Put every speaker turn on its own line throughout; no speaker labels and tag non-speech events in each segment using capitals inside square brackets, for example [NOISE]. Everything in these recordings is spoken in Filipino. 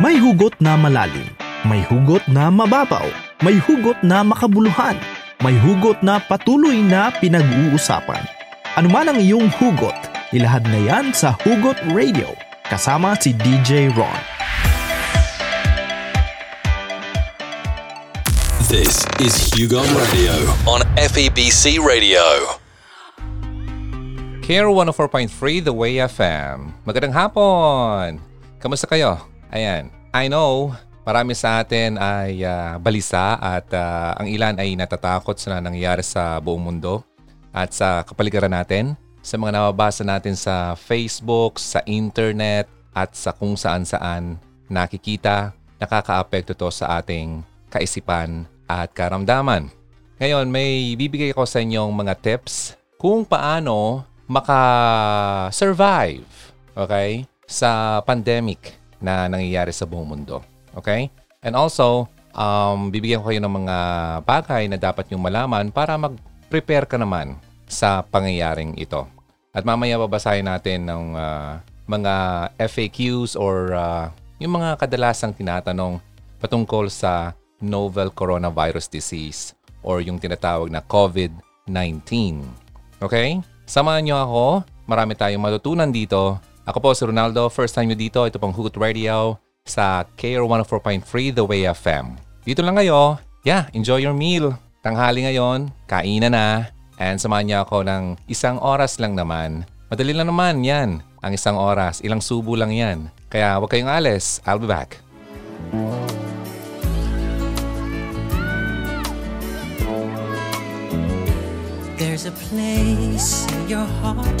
May hugot na malalim, may hugot na mababaw, may hugot na makabuluhan, may hugot na patuloy na pinag-uusapan. Ano man ang iyong hugot, ilahad na yan sa Hugot Radio kasama si DJ Ron.
This is Hugo Radio on FEBC Radio.
Care 104.3 The Way FM. Magandang hapon! Kamusta kayo? Ayan, I know marami sa atin ay ah, balisa at ah, ang ilan ay natatakot sa nangyayari sa buong mundo at sa kapaligiran natin, sa mga nababasa natin sa Facebook, sa internet at sa kung saan-saan nakikita, nakakaapekto to sa ating kaisipan at karamdaman. Ngayon, may bibigay ko sa inyong mga tips kung paano maka-survive okay, sa pandemic na nangyayari sa buong mundo. Okay? And also, um, bibigyan ko kayo ng mga bagay na dapat nyong malaman para mag-prepare ka naman sa pangyayaring ito. At mamaya babasahin natin ng ah, mga FAQs or ah, yung mga kadalasang tinatanong patungkol sa novel coronavirus disease or yung tinatawag na COVID-19. Okay? Samahan nyo ako. Marami tayong matutunan dito. Ako po si Ronaldo. First time nyo dito. Ito pong Hugot Radio sa KR 104.3 The Way FM. Dito lang kayo. Yeah, enjoy your meal. Tanghali ngayon. Kainan na. And samahan niyo ako ng isang oras lang naman. Madali lang naman yan. Ang isang oras. Ilang subo lang yan. Kaya huwag kayong alis. I'll be back.
There's a place in your heart,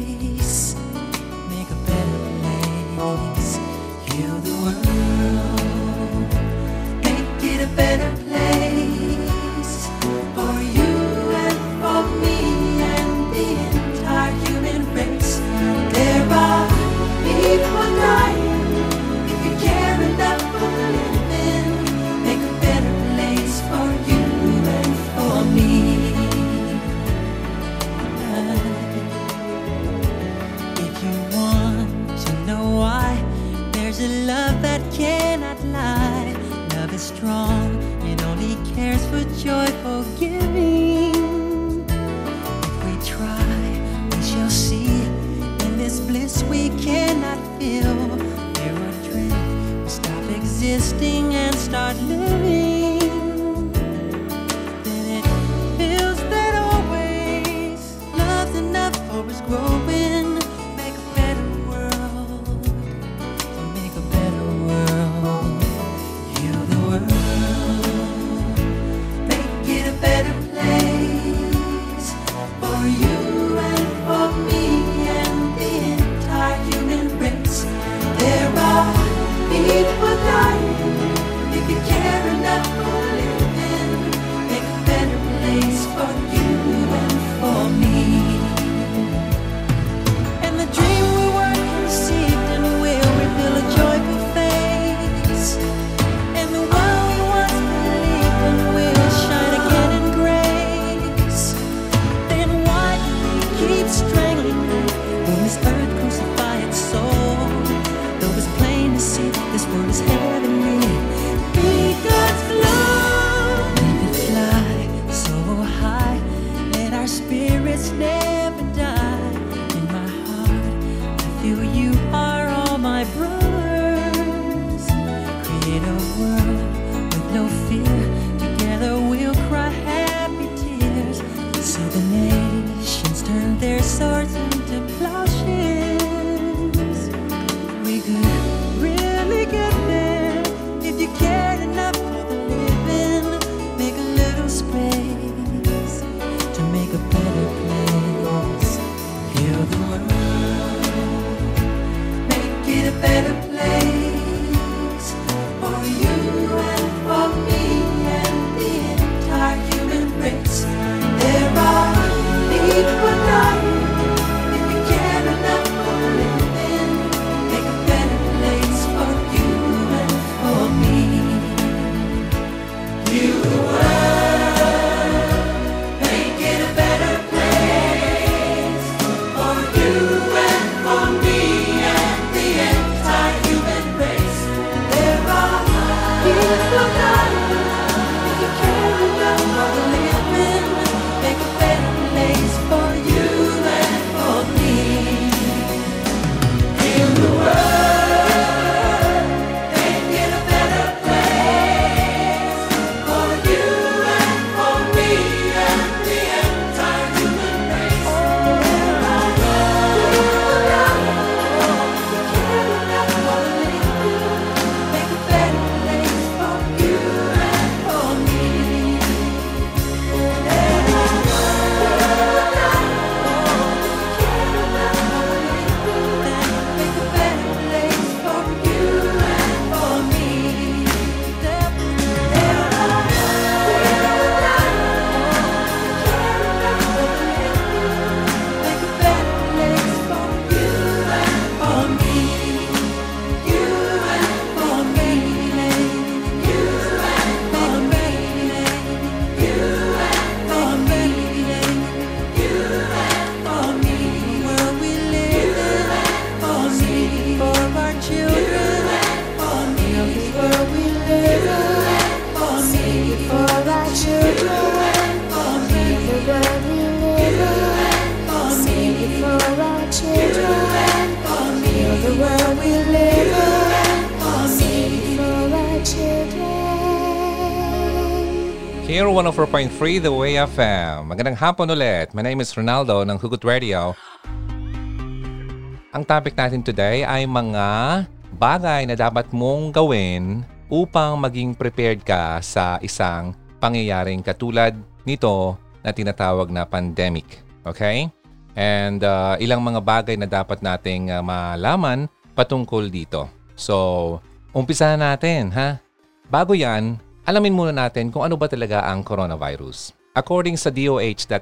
104.3 The Way FM. Magandang hapon ulit. My name is Ronaldo ng Hugot Radio. Ang topic natin today ay mga bagay na dapat mong gawin upang maging prepared ka sa isang pangyayaring katulad nito na tinatawag na pandemic. Okay? And uh, ilang mga bagay na dapat nating uh, malaman patungkol dito. So, umpisahan natin, ha? Bago yan, alamin muna natin kung ano ba talaga ang coronavirus. According sa doh.gov.ph,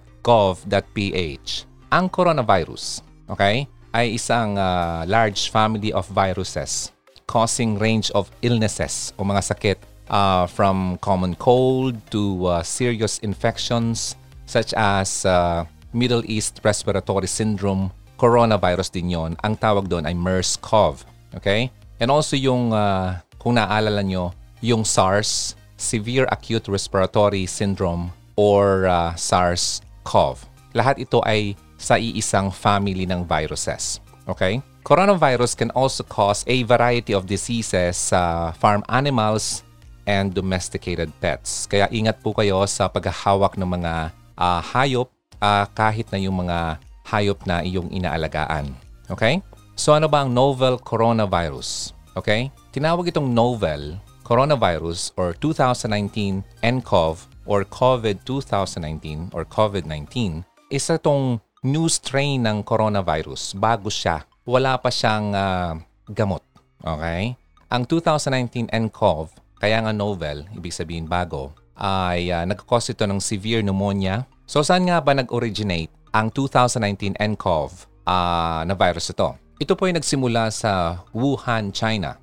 ang coronavirus, okay, ay isang uh, large family of viruses causing range of illnesses o mga sakit uh, from common cold to uh, serious infections such as uh, Middle East Respiratory Syndrome, coronavirus din yon. Ang tawag doon ay MERS-CoV. Okay? And also yung, uh, kung naaalala nyo, yung SARS, Severe Acute Respiratory Syndrome or uh, SARS-CoV. Lahat ito ay sa iisang family ng viruses. Okay? Coronavirus can also cause a variety of diseases sa farm animals and domesticated pets. Kaya ingat po kayo sa paghahawak ng mga uh, hayop uh, kahit na yung mga hayop na iyong inaalagaan. Okay? So ano ba ang novel coronavirus? Okay? Tinawag itong novel coronavirus or 2019 nCoV or COVID-2019 or COVID-19 isa tong new strain ng coronavirus bago siya. Wala pa siyang uh, gamot. Okay? Ang 2019 nCoV, kaya nga novel, ibig sabihin bago, ay uh, nagkakos ito ng severe pneumonia. So saan nga ba nag-originate ang 2019 nCoV uh, na virus ito? Ito po ay nagsimula sa Wuhan, China.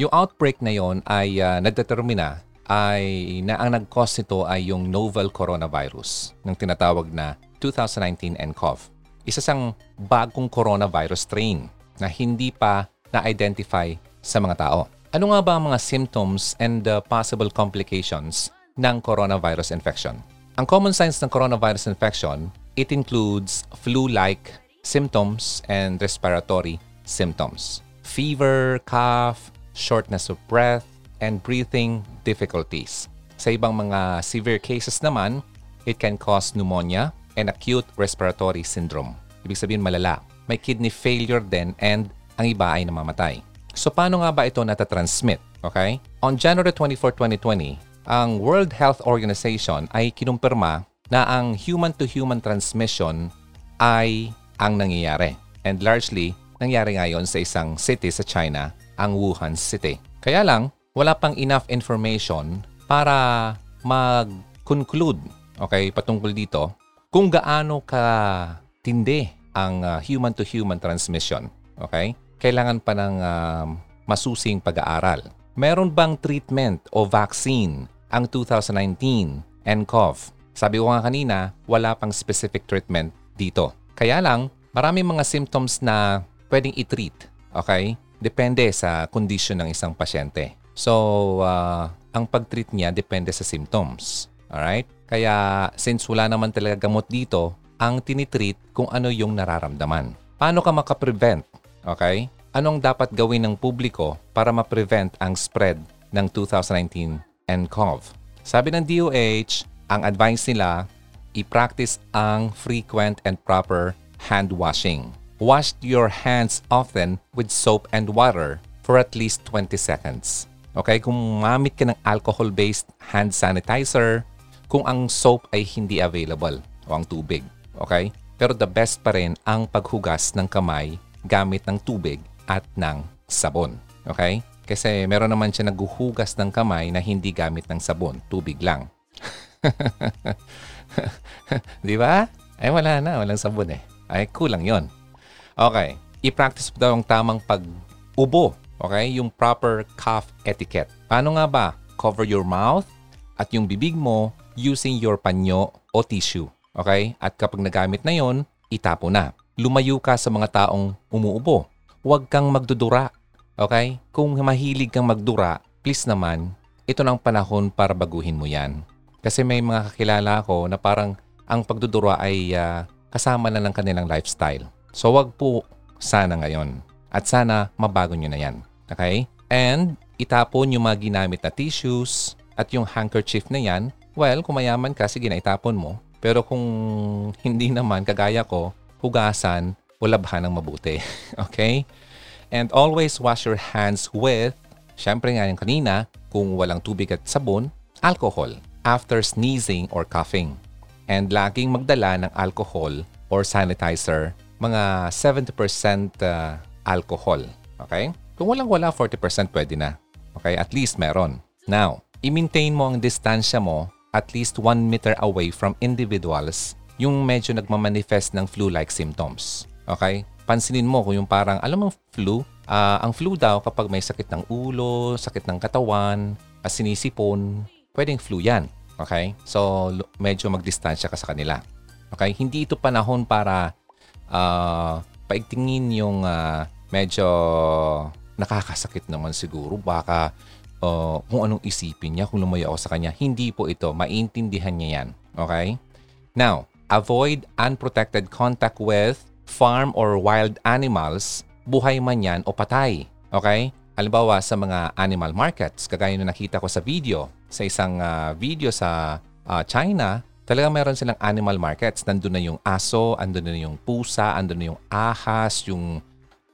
Yung outbreak na yon ay uh, nagdetermina ay na ang nag-cause nito ay yung novel coronavirus ng tinatawag na 2019 nCoV. Isa sang bagong coronavirus strain na hindi pa na-identify sa mga tao. Ano nga ba ang mga symptoms and the possible complications ng coronavirus infection? Ang common signs ng coronavirus infection, it includes flu-like symptoms and respiratory symptoms. Fever, cough, shortness of breath, and breathing difficulties. Sa ibang mga severe cases naman, it can cause pneumonia and acute respiratory syndrome. Ibig sabihin malala. May kidney failure din and ang iba ay namamatay. So paano nga ba ito natatransmit? Okay? On January 24, 2020, ang World Health Organization ay kinumpirma na ang human-to-human transmission ay ang nangyayari. And largely, nangyari ngayon sa isang city sa China ang Wuhan City. Kaya lang, wala pang enough information para mag-conclude okay, patungkol dito kung gaano ka tindi ang uh, human-to-human transmission. Okay? Kailangan pa ng uh, masusing pag-aaral. Meron bang treatment o vaccine ang 2019 nCoV? Sabi ko nga kanina, wala pang specific treatment dito. Kaya lang, maraming mga symptoms na pwedeng i-treat. Okay? Depende sa condition ng isang pasyente. So, uh, ang pag-treat niya depende sa symptoms. Alright? Kaya since wala naman talaga gamot dito, ang tinitreat kung ano yung nararamdaman. Paano ka makaprevent? Okay? Anong dapat gawin ng publiko para ma-prevent ang spread ng 2019 nCoV? Sabi ng DOH, ang advice nila, i-practice ang frequent and proper hand washing. Wash your hands often with soap and water for at least 20 seconds. Okay, kung mamit ka ng alcohol-based hand sanitizer, kung ang soap ay hindi available o ang tubig. Okay? Pero the best pa rin ang paghugas ng kamay gamit ng tubig at ng sabon. Okay? Kasi meron naman siya naghuhugas ng kamay na hindi gamit ng sabon, tubig lang. [LAUGHS] Di ba? Ay wala na, walang sabon eh. Ay kulang yon. Okay. I-practice mo daw ang tamang pag-ubo. Okay? Yung proper cough etiquette. Paano nga ba? Cover your mouth at yung bibig mo using your panyo o tissue. Okay? At kapag nagamit na yon, itapo na. Lumayo ka sa mga taong umuubo. Huwag kang magdudura. Okay? Kung mahilig kang magdura, please naman, ito ang panahon para baguhin mo yan. Kasi may mga kakilala ko na parang ang pagdudura ay ah, kasama na ng kanilang lifestyle. So wag po sana ngayon. At sana mabago nyo na yan. Okay? And itapon yung mga ginamit na tissues at yung handkerchief na yan. Well, kung mayaman ka, sige na itapon mo. Pero kung hindi naman, kagaya ko, hugasan o labhan ng mabuti. [LAUGHS] okay? And always wash your hands with, syempre nga yung kanina, kung walang tubig at sabon, alcohol after sneezing or coughing. And laging magdala ng alcohol or sanitizer, mga 70% uh, alcohol. Okay? Kung walang wala, 40% pwede na. Okay? At least meron. Now, i-maintain mo ang distansya mo at least 1 meter away from individuals yung medyo nagmamanifest ng flu-like symptoms. Okay? Pansinin mo kung yung parang, alam mo, flu, ah, ang flu daw kapag may sakit ng ulo, sakit ng katawan, ah, sinisipon, pwedeng flu yan. Okay? So, medyo magdistansya ka sa kanila. Okay? Hindi ito panahon para ah, paigtingin yung ah, medyo nakakasakit naman siguro. Baka uh, kung anong isipin niya, kung lumayo ako sa kanya. Hindi po ito. Maintindihan niya yan. Okay? Now, avoid unprotected contact with farm or wild animals, buhay man yan o patay. Okay? Halimbawa sa mga animal markets, kagaya na nakita ko sa video, sa isang ah, video sa ah, China, talaga meron silang animal markets. Nandun na yung aso, andun na yung pusa, andun na yung ahas, yung,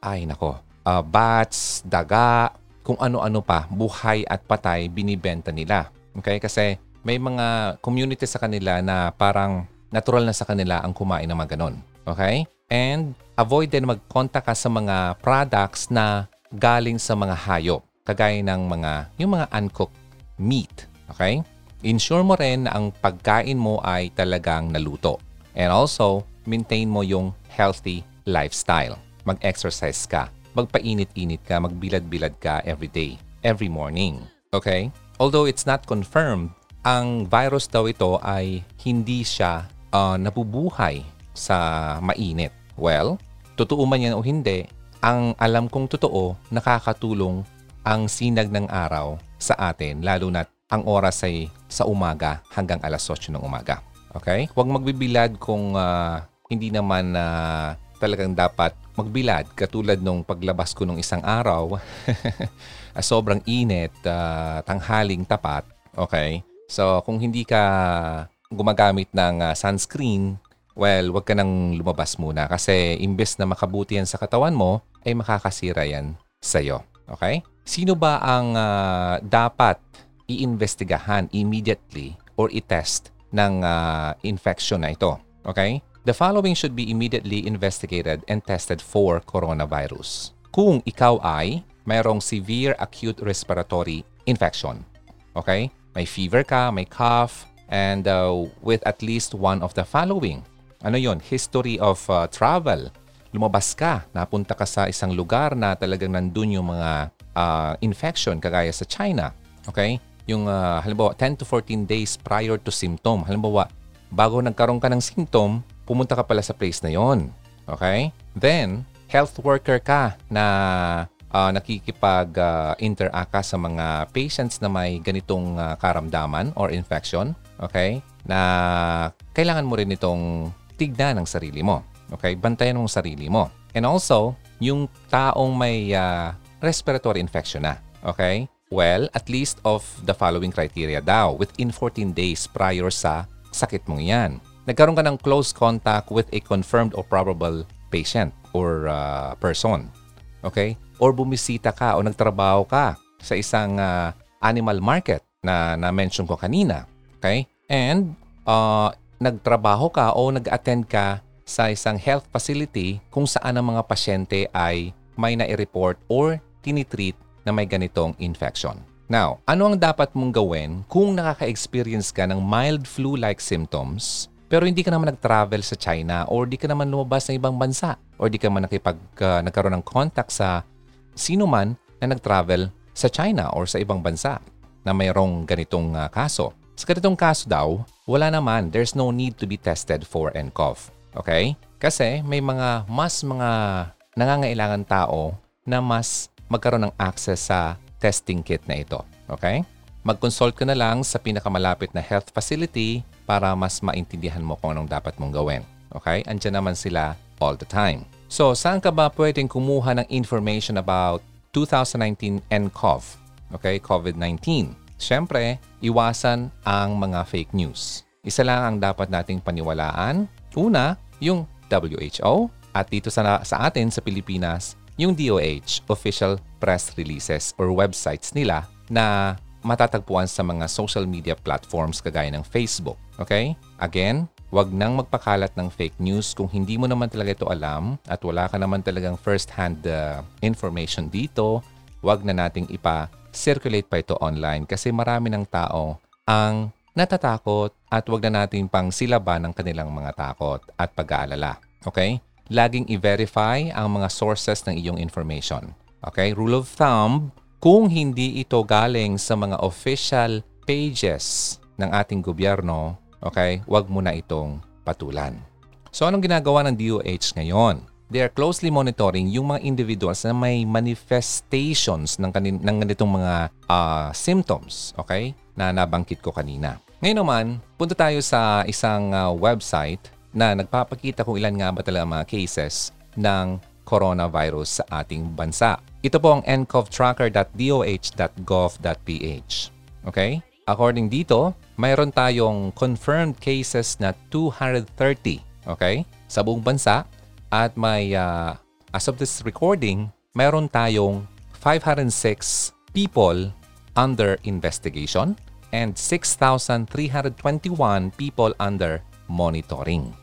ay nako, ah, bats, daga, kung ano-ano pa, buhay at patay, binibenta nila. Okay? Kasi may mga community sa kanila na parang natural na sa kanila ang kumain ng mga ganon. Okay? And avoid din mag-contact ka sa mga products na galing sa mga hayop. Kagaya ng mga, yung mga uncooked meat. Okay? Ensure mo rin na ang pagkain mo ay talagang naluto. And also, maintain mo yung healthy lifestyle. Mag-exercise ka. Magpainit-init ka. Magbilad-bilad ka every day. Every morning. Okay? Although it's not confirmed, ang virus daw ito ay hindi siya ah, nabubuhay sa mainit. Well, totoo man yan o hindi, ang alam kong totoo, nakakatulong ang sinag ng araw sa atin, lalo na ang oras ay sa umaga hanggang alas 8 ng umaga. Okay? Huwag magbibilad kung ah, hindi naman na talagang dapat magbilad katulad nung paglabas ko nung isang araw. [LAUGHS] sobrang init, ah, tanghaling tapat. Okay? So, kung hindi ka gumagamit ng ah, sunscreen, well, wag ka nang lumabas muna kasi imbes na makabuti yan sa katawan mo, ay makakasira yan sa'yo. Okay? Sino ba ang ah, dapat iimbestigahan immediately or i-test ng ah, infection na ito? Okay? The following should be immediately investigated and tested for coronavirus. Kung ikaw ay mayroong severe acute respiratory infection. Okay? May fever ka, may cough, and uh, with at least one of the following. Ano yon? History of uh, travel. Lumabas ka, napunta ka sa isang lugar na talagang nandun yung mga uh, infection kagaya sa China. Okay? Yung uh, halimbawa 10 to 14 days prior to symptom. Halimbawa, bago nagkaroon ka ng symptom, pumunta ka pala sa place na yon. Okay? Then, health worker ka na ah, nakikipag-interact ka sa mga patients na may ganitong ah, karamdaman or infection, okay? Na kailangan mo rin itong tignan ng sarili mo. Okay? Bantayan mong sarili mo. And also, yung taong may ah, respiratory infection na. Okay? Well, at least of the following criteria daw within 14 days prior sa sakit mong yan. Nagkaroon ka ng close contact with a confirmed or probable patient or ah, person. Okay? Or bumisita ka o nagtrabaho ka sa isang ah, animal market na na-mention ko kanina. Okay? And uh, nagtrabaho ka o nag-attend ka sa isang health facility kung saan ang mga pasyente ay may na-report or tinitreat na may ganitong infection. Now, ano ang dapat mong gawin kung nakaka-experience ka ng mild flu-like symptoms pero hindi ka naman nag-travel sa China or di ka naman lumabas ng ibang bansa or di ka man nakipag, uh, nagkaroon ng contact sa sino man na nag-travel sa China or sa ibang bansa na mayroong ganitong uh, kaso. Sa ganitong kaso daw, wala naman, there's no need to be tested for nCoV. Okay? Kasi may mga mas mga nangangailangan tao na mas magkaroon ng access sa testing kit na ito. Okay? Mag-consult ka na lang sa pinakamalapit na health facility para mas maintindihan mo kung anong dapat mong gawin. Okay? Andiyan naman sila all the time. So, saan ka ba pwedeng kumuha ng information about 2019 nCoV? Okay? COVID-19. Siyempre, iwasan ang mga fake news. Isa lang ang dapat nating paniwalaan. Una, yung WHO at dito sa, sa atin sa Pilipinas, yung DOH, official press releases or websites nila na matatagpuan sa mga social media platforms kagaya ng Facebook. Okay? Again, wag nang magpakalat ng fake news kung hindi mo naman talaga ito alam at wala ka naman talagang first-hand uh, information dito. Wag na nating ipa-circulate pa ito online kasi marami ng tao ang natatakot at wag na natin pang silaban ng kanilang mga takot at pag-aalala. Okay? Laging i-verify ang mga sources ng iyong information. Okay? Rule of thumb, kung hindi ito galing sa mga official pages ng ating gobyerno, okay, wag mo na itong patulan. So anong ginagawa ng DOH ngayon? They are closely monitoring yung mga individuals na may manifestations ng, kanin, ng ganitong mga ah, symptoms, okay, na nabanggit ko kanina. Ngayon naman, punta tayo sa isang ah, website na nagpapakita kung ilan nga ba talaga mga cases ng coronavirus sa ating bansa. Ito po ang ncovtracker.doh.gov.ph. Okay? According dito, mayroon tayong confirmed cases na 230. Okay? Sa buong bansa. At may, ah, as of this recording, mayroon tayong 506 people under investigation and 6,321 people under monitoring.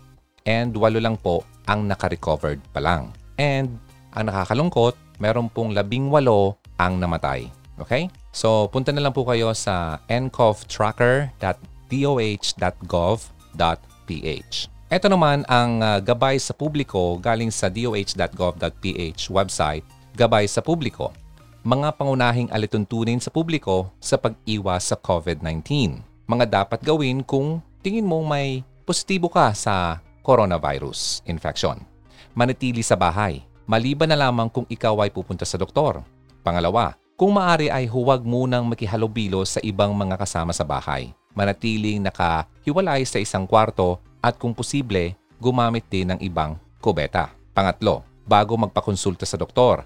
And walo lang po ang naka-recovered pa lang. And ang nakakalungkot, meron pong labing walo ang namatay. Okay? So, punta na lang po kayo sa ncovtracker.doh.gov.ph. Ito naman ang uh, gabay sa publiko galing sa doh.gov.ph website, gabay sa publiko. Mga pangunahing alituntunin sa publiko sa pag-iwas sa COVID-19. Mga dapat gawin kung tingin mong may positibo ka sa coronavirus infection. Manatili sa bahay, maliban na lamang kung ikaw ay pupunta sa doktor. Pangalawa, kung maari ay huwag munang makihalubilo sa ibang mga kasama sa bahay. Manatiling nakahiwalay sa isang kwarto at kung posible, gumamit din ng ibang kubeta. Pangatlo, bago magpakonsulta sa doktor,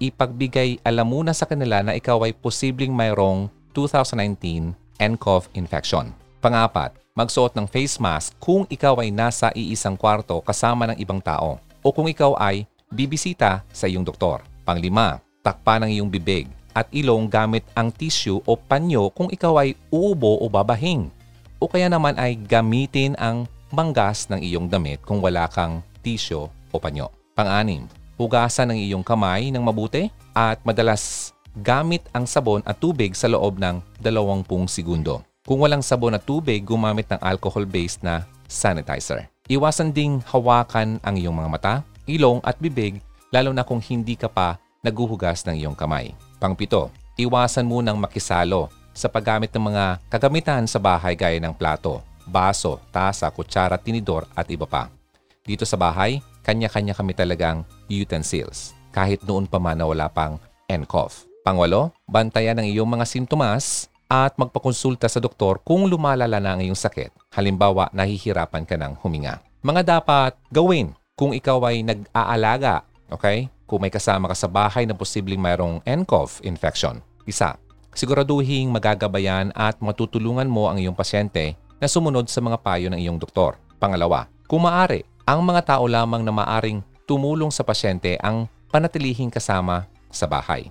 ipagbigay alam muna sa kanila na ikaw ay posibleng mayroong 2019 nCoV infection. Pangapat, magsuot ng face mask kung ikaw ay nasa iisang kwarto kasama ng ibang tao o kung ikaw ay bibisita sa iyong doktor. Panglima, takpan ang iyong bibig at ilong gamit ang tissue o panyo kung ikaw ay uubo o babahing. O kaya naman ay gamitin ang manggas ng iyong damit kung wala kang tissue o panyo. Pang-anim, hugasan ang iyong kamay ng mabuti at madalas gamit ang sabon at tubig sa loob ng 20 segundo. Kung walang sabon at tubig, gumamit ng alcohol-based na sanitizer. Iwasan ding hawakan ang iyong mga mata, ilong at bibig lalo na kung hindi ka pa naguhugas ng iyong kamay. Pangpito, iwasan mo ng makisalo sa paggamit ng mga kagamitan sa bahay gaya ng plato, baso, tasa, kutsara, tinidor at iba pa. Dito sa bahay, kanya-kanya kami talagang utensils. Kahit noon pa man na wala pang nCoV. Pangwalo, bantayan ang iyong mga sintomas at magpakonsulta sa doktor kung lumalala na ang iyong sakit. Halimbawa, nahihirapan ka ng huminga. Mga dapat gawin kung ikaw ay nag-aalaga, okay? Kung may kasama ka sa bahay na posibleng mayroong nCoV infection. Isa, siguraduhing magagabayan at matutulungan mo ang iyong pasyente na sumunod sa mga payo ng iyong doktor. Pangalawa, kung maaari, ang mga tao lamang na maaring tumulong sa pasyente ang panatilihing kasama sa bahay.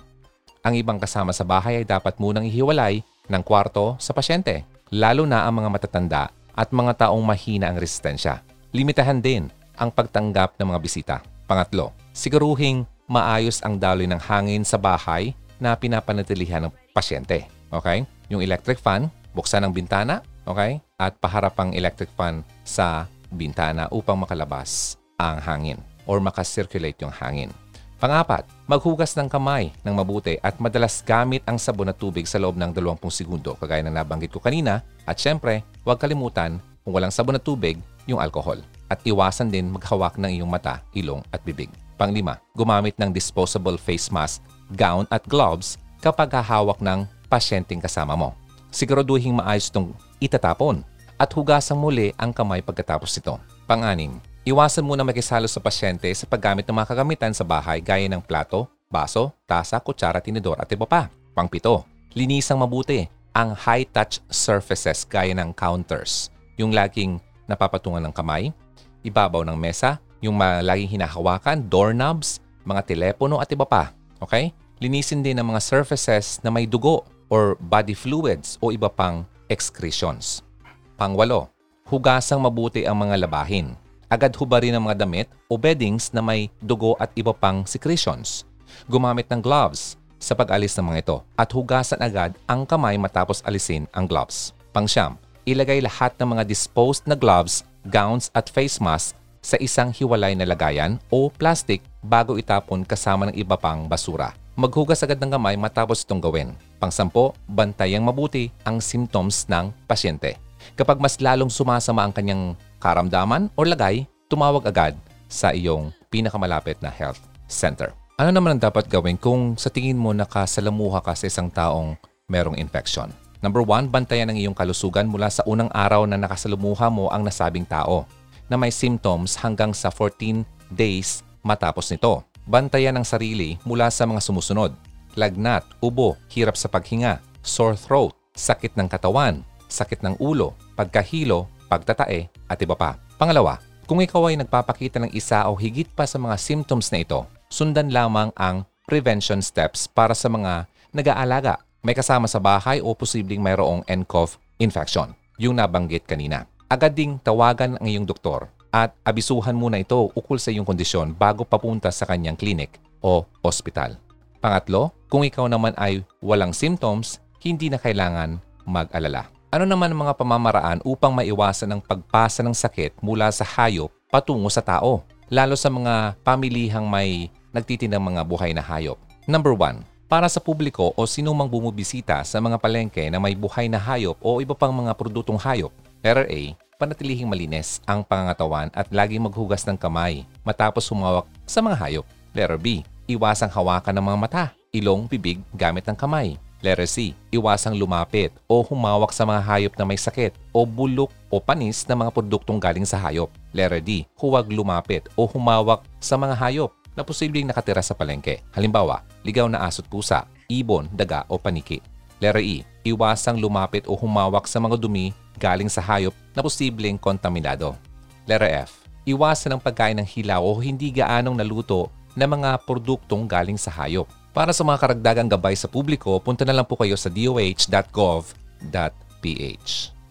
Ang ibang kasama sa bahay ay dapat munang ihiwalay ng kwarto sa pasyente, lalo na ang mga matatanda at mga taong mahina ang resistensya. Limitahan din ang pagtanggap ng mga bisita. Pangatlo, siguruhing maayos ang daloy ng hangin sa bahay na pinapanatilihan ng pasyente. Okay? Yung electric fan, buksan ang bintana, okay? At paharap ang electric fan sa bintana upang makalabas ang hangin or makasirculate yung hangin. Pangapat, maghugas ng kamay ng mabuti at madalas gamit ang sabon at tubig sa loob ng 20 segundo kagaya ng nabanggit ko kanina. At syempre, huwag kalimutan kung walang sabon at tubig, yung alcohol. At iwasan din maghawak ng iyong mata, ilong at bibig. Panglima, gumamit ng disposable face mask, gown at gloves kapag hahawak ng pasyenteng kasama mo. Siguraduhin maayos itong itatapon at hugasang muli ang kamay pagkatapos nito. Panganim, Iwasan muna makisalo sa pasyente sa paggamit ng mga kagamitan sa bahay gaya ng plato, baso, tasa, kutsara, tinidor at iba pa. Pangpito, linisang mabuti ang high-touch surfaces gaya ng counters, yung laging napapatungan ng kamay, ibabaw ng mesa, yung laging hinahawakan, doorknobs, mga telepono at iba pa. Okay? Linisin din ang mga surfaces na may dugo or body fluids o iba pang excretions. Pangwalo, hugasang mabuti ang mga labahin agad hubarin ang mga damit o beddings na may dugo at iba pang secretions. Gumamit ng gloves sa pag-alis ng mga ito at hugasan agad ang kamay matapos alisin ang gloves. Pangsyam, ilagay lahat ng mga disposed na gloves, gowns at face mask sa isang hiwalay na lagayan o plastic bago itapon kasama ng iba pang basura. Maghugas agad ng kamay matapos itong gawin. Pangsampo, bantayang mabuti ang symptoms ng pasyente. Kapag mas lalong sumasama ang kanyang karamdaman o lagay, tumawag agad sa iyong pinakamalapit na health center. Ano naman ang dapat gawin kung sa tingin mo nakasalamuha ka sa isang taong merong infection? Number one, bantayan ang iyong kalusugan mula sa unang araw na nakasalumuha mo ang nasabing tao na may symptoms hanggang sa 14 days matapos nito. Bantayan ang sarili mula sa mga sumusunod. Lagnat, ubo, hirap sa paghinga, sore throat, sakit ng katawan, sakit ng ulo, pagkahilo, pagtatae, at iba pa. Pangalawa, kung ikaw ay nagpapakita ng isa o higit pa sa mga symptoms na ito, sundan lamang ang prevention steps para sa mga nag-aalaga, may kasama sa bahay o posibleng mayroong nCoV infection, yung nabanggit kanina. Agad ding tawagan ang iyong doktor at abisuhan muna ito ukol sa iyong kondisyon bago papunta sa kanyang clinic o ospital. Pangatlo, kung ikaw naman ay walang symptoms, hindi na kailangan mag-alala. Ano naman ang mga pamamaraan upang maiwasan ang pagpasa ng sakit mula sa hayop patungo sa tao, lalo sa mga pamilihang may nagtitindang mga buhay na hayop? Number 1. Para sa publiko o sinumang bumubisita sa mga palengke na may buhay na hayop o iba pang mga produktong hayop. Letter A. Panatilihing malinis ang pangangatawan at laging maghugas ng kamay matapos humawak sa mga hayop. Letter B. Iwasang hawakan ng mga mata, ilong, bibig gamit ng kamay. Letter. Iwasang lumapit o humawak sa mga hayop na may sakit o bulok o panis na mga produktong galing sa hayop. Letter D. Huwag lumapit o humawak sa mga hayop na posibleng nakatira sa palengke. Halimbawa, ligaw na aso't pusa, ibon, daga o paniki. Letter E. Iwasang lumapit o humawak sa mga dumi galing sa hayop na posibleng kontaminado. Letter F. Iwasan ang pagkain ng hilaw o hindi gaanong naluto na mga produktong galing sa hayop. Para sa mga karagdagang gabay sa publiko, punta na lang po kayo sa doh.gov.ph.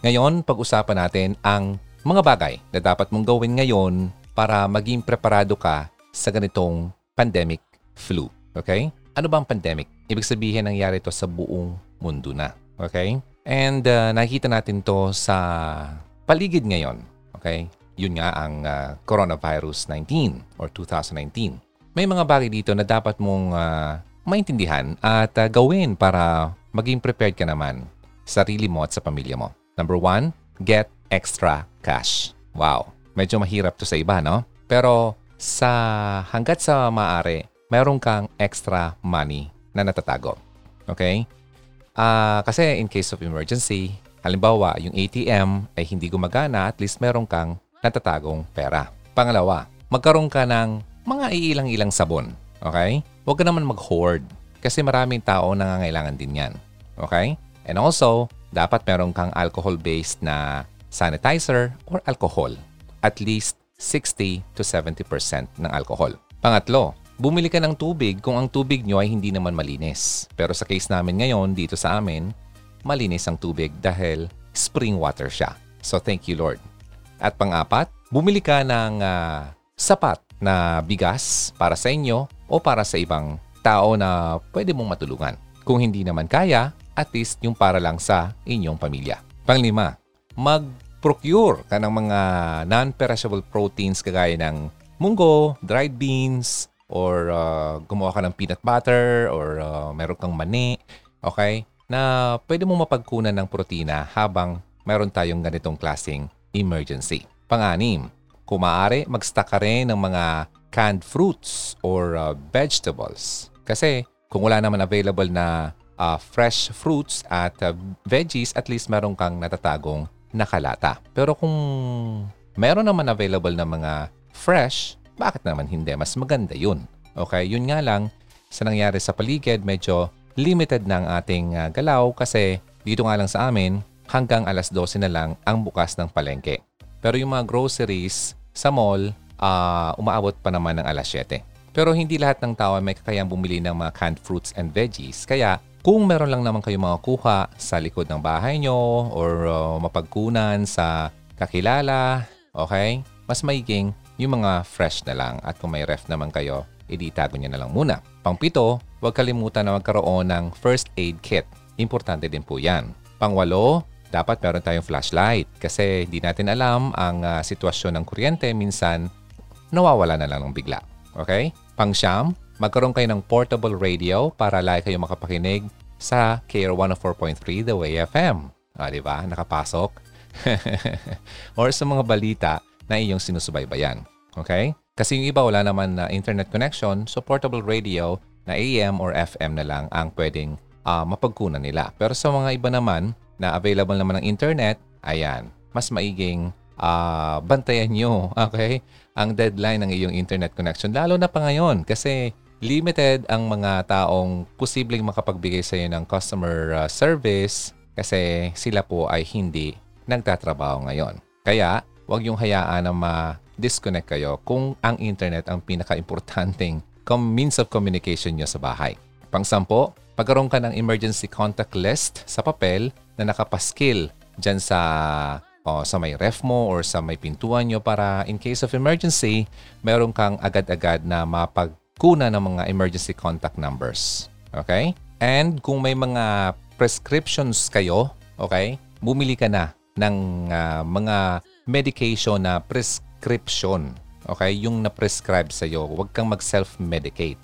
Ngayon, pag-usapan natin ang mga bagay na dapat mong gawin ngayon para maging preparado ka sa ganitong pandemic flu. Okay? Ano ba ang pandemic? Ibig sabihin nangyari ito sa buong mundo na. Okay? And uh, nakikita natin to sa paligid ngayon. Okay? Yun nga ang uh, coronavirus 19 or 2019. May mga bagay dito na dapat mong uh, maintindihan at uh, gawin para maging prepared ka naman sa sarili mo at sa pamilya mo. Number one, get extra cash. Wow, medyo mahirap to sa iba, no? Pero sa hanggat sa maaari, meron kang extra money na natatago. Okay? Ah, kasi in case of emergency, halimbawa, yung ATM ay hindi gumagana, at least meron kang natatagong pera. Pangalawa, magkaroon ka ng mga iilang-ilang sabon. Okay? Huwag ka naman mag-hoard kasi maraming tao nangangailangan din yan. Okay? And also, dapat meron kang alcohol-based na sanitizer or alcohol. At least 60 to 70% ng alcohol. Pangatlo, bumili ka ng tubig kung ang tubig nyo ay hindi naman malinis. Pero sa case namin ngayon, dito sa amin, malinis ang tubig dahil spring water siya. So thank you Lord. At pang-apat, bumili ka ng ah, sapat na bigas para sa inyo o para sa ibang tao na pwede mong matulungan. Kung hindi naman kaya, at least yung para lang sa inyong pamilya. Panglima, mag-procure ka ng mga non-perishable proteins kagaya ng munggo, dried beans, or uh, gumawa ka ng peanut butter, or uh, meron kang mani, okay? Na pwede mo mapagkunan ng protina habang meron tayong ganitong klaseng emergency. Panganim, kung maaari, mag-stock ka rin ng mga canned fruits or uh, vegetables. Kasi kung wala naman available na uh, fresh fruits at uh, veggies, at least meron kang natatagong nakalata. Pero kung meron naman available na mga fresh, bakit naman hindi? Mas maganda yun. Okay, yun nga lang, sa nangyari sa paligid, medyo limited na ating uh, galaw kasi dito nga lang sa amin, hanggang alas 12 na lang ang bukas ng palengke. Pero yung mga groceries sa mall, uh, umaabot pa naman ng alas 7. Pero hindi lahat ng tao ay may kakayang bumili ng mga canned fruits and veggies. Kaya kung meron lang naman kayo mga kuha sa likod ng bahay nyo or uh, mapagkunan sa kakilala, okay? Mas maiging yung mga fresh na lang at kung may ref naman kayo, edi itago nyo na lang muna. Pangpito, huwag kalimutan na magkaroon ng first aid kit. Importante din po yan. Pangwalo, dapat meron tayong flashlight kasi hindi natin alam ang uh, sitwasyon ng kuryente. Minsan, nawawala na lang ng bigla. Okay? Pangsyam, magkaroon kayo ng portable radio para lagi kayo makapakinig sa KR 104.3 The Way FM. Ah, di ba? Nakapasok. [LAUGHS] Or sa mga balita na iyong sinusubaybayan. Okay? Kasi yung iba wala naman na internet connection, so portable radio na AM or FM na lang ang pwedeng uh, mapagkunan nila. Pero sa mga iba naman na available naman ng internet, ayan, mas maiging uh, bantayan nyo, [LAUGHS] okay, ang deadline ng iyong internet connection. Lalo na pa ngayon kasi limited ang mga taong posibleng makapagbigay sa iyo ng customer uh, service kasi sila po ay hindi nagtatrabaho ngayon. Kaya, huwag yung hayaan na ma-disconnect kayo kung ang internet ang pinaka-importanting means of communication nyo sa bahay. Pangsampo, pagkaroon ka ng emergency contact list sa papel na nakapaskil dyan sa o sa may ref mo or sa may pintuan nyo para in case of emergency, meron kang agad-agad na mapagkuna ng mga emergency contact numbers. Okay? And kung may mga prescriptions kayo, okay, bumili ka na ng uh, mga medication na prescription. Okay? Yung na-prescribe sa'yo. Huwag kang mag-self-medicate.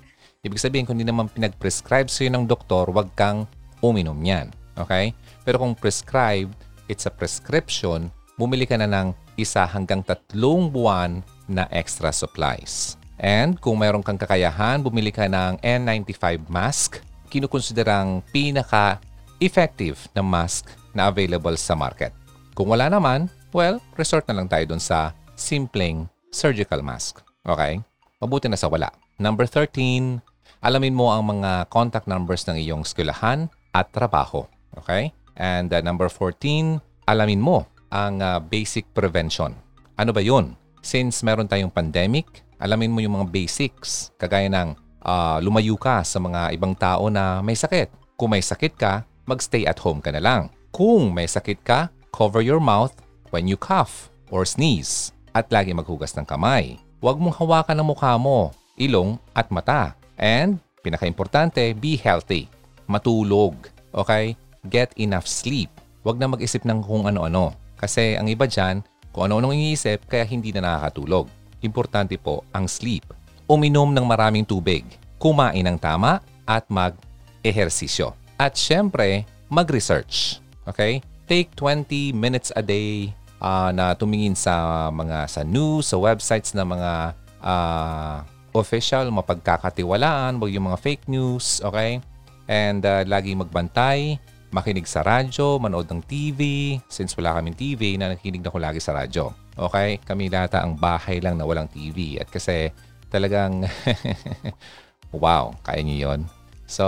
Ibig sabihin, kung hindi naman pinag-prescribe sa'yo ng doktor, huwag kang uminom yan. Okay? Pero kung prescribed, it's a prescription, bumili ka na ng isa hanggang tatlong buwan na extra supplies. And kung mayroon kang kakayahan, bumili ka ng N95 mask, kinukonsiderang pinaka-effective na mask na available sa market. Kung wala naman, well, resort na lang tayo dun sa simpleng surgical mask. Okay? Mabuti na sa wala. Number 13, alamin mo ang mga contact numbers ng iyong skulahan at trabaho. Okay? And uh, number 14, alamin mo ang uh, basic prevention. Ano ba yun? Since meron tayong pandemic, alamin mo yung mga basics. Kagaya ng uh, lumayo ka sa mga ibang tao na may sakit. Kung may sakit ka, magstay at home ka na lang. Kung may sakit ka, cover your mouth when you cough or sneeze. At lagi maghugas ng kamay. Huwag mong hawakan ang mukha mo, ilong at mata. And, pinaka-importante, be healthy. Matulog. Okay? Get enough sleep. Huwag na mag-isip ng kung ano-ano. Kasi ang iba dyan, kung ano-ano iniisip, kaya hindi na nakakatulog. Importante po ang sleep. Uminom ng maraming tubig. Kumain ng tama at mag-ehersisyo. At syempre, mag-research. Okay? Take 20 minutes a day uh, na tumingin sa mga sa news, sa websites na mga uh, official, mapagkakatiwalaan, wag yung mga fake news, okay? And uh, lagi magbantay, makinig sa radyo, manood ng TV. Since wala kaming TV, na nakikinig na ko lagi sa radyo. Okay? Kami lahat ang bahay lang na walang TV. At kasi talagang, [LAUGHS] wow, kaya niyo yon. So,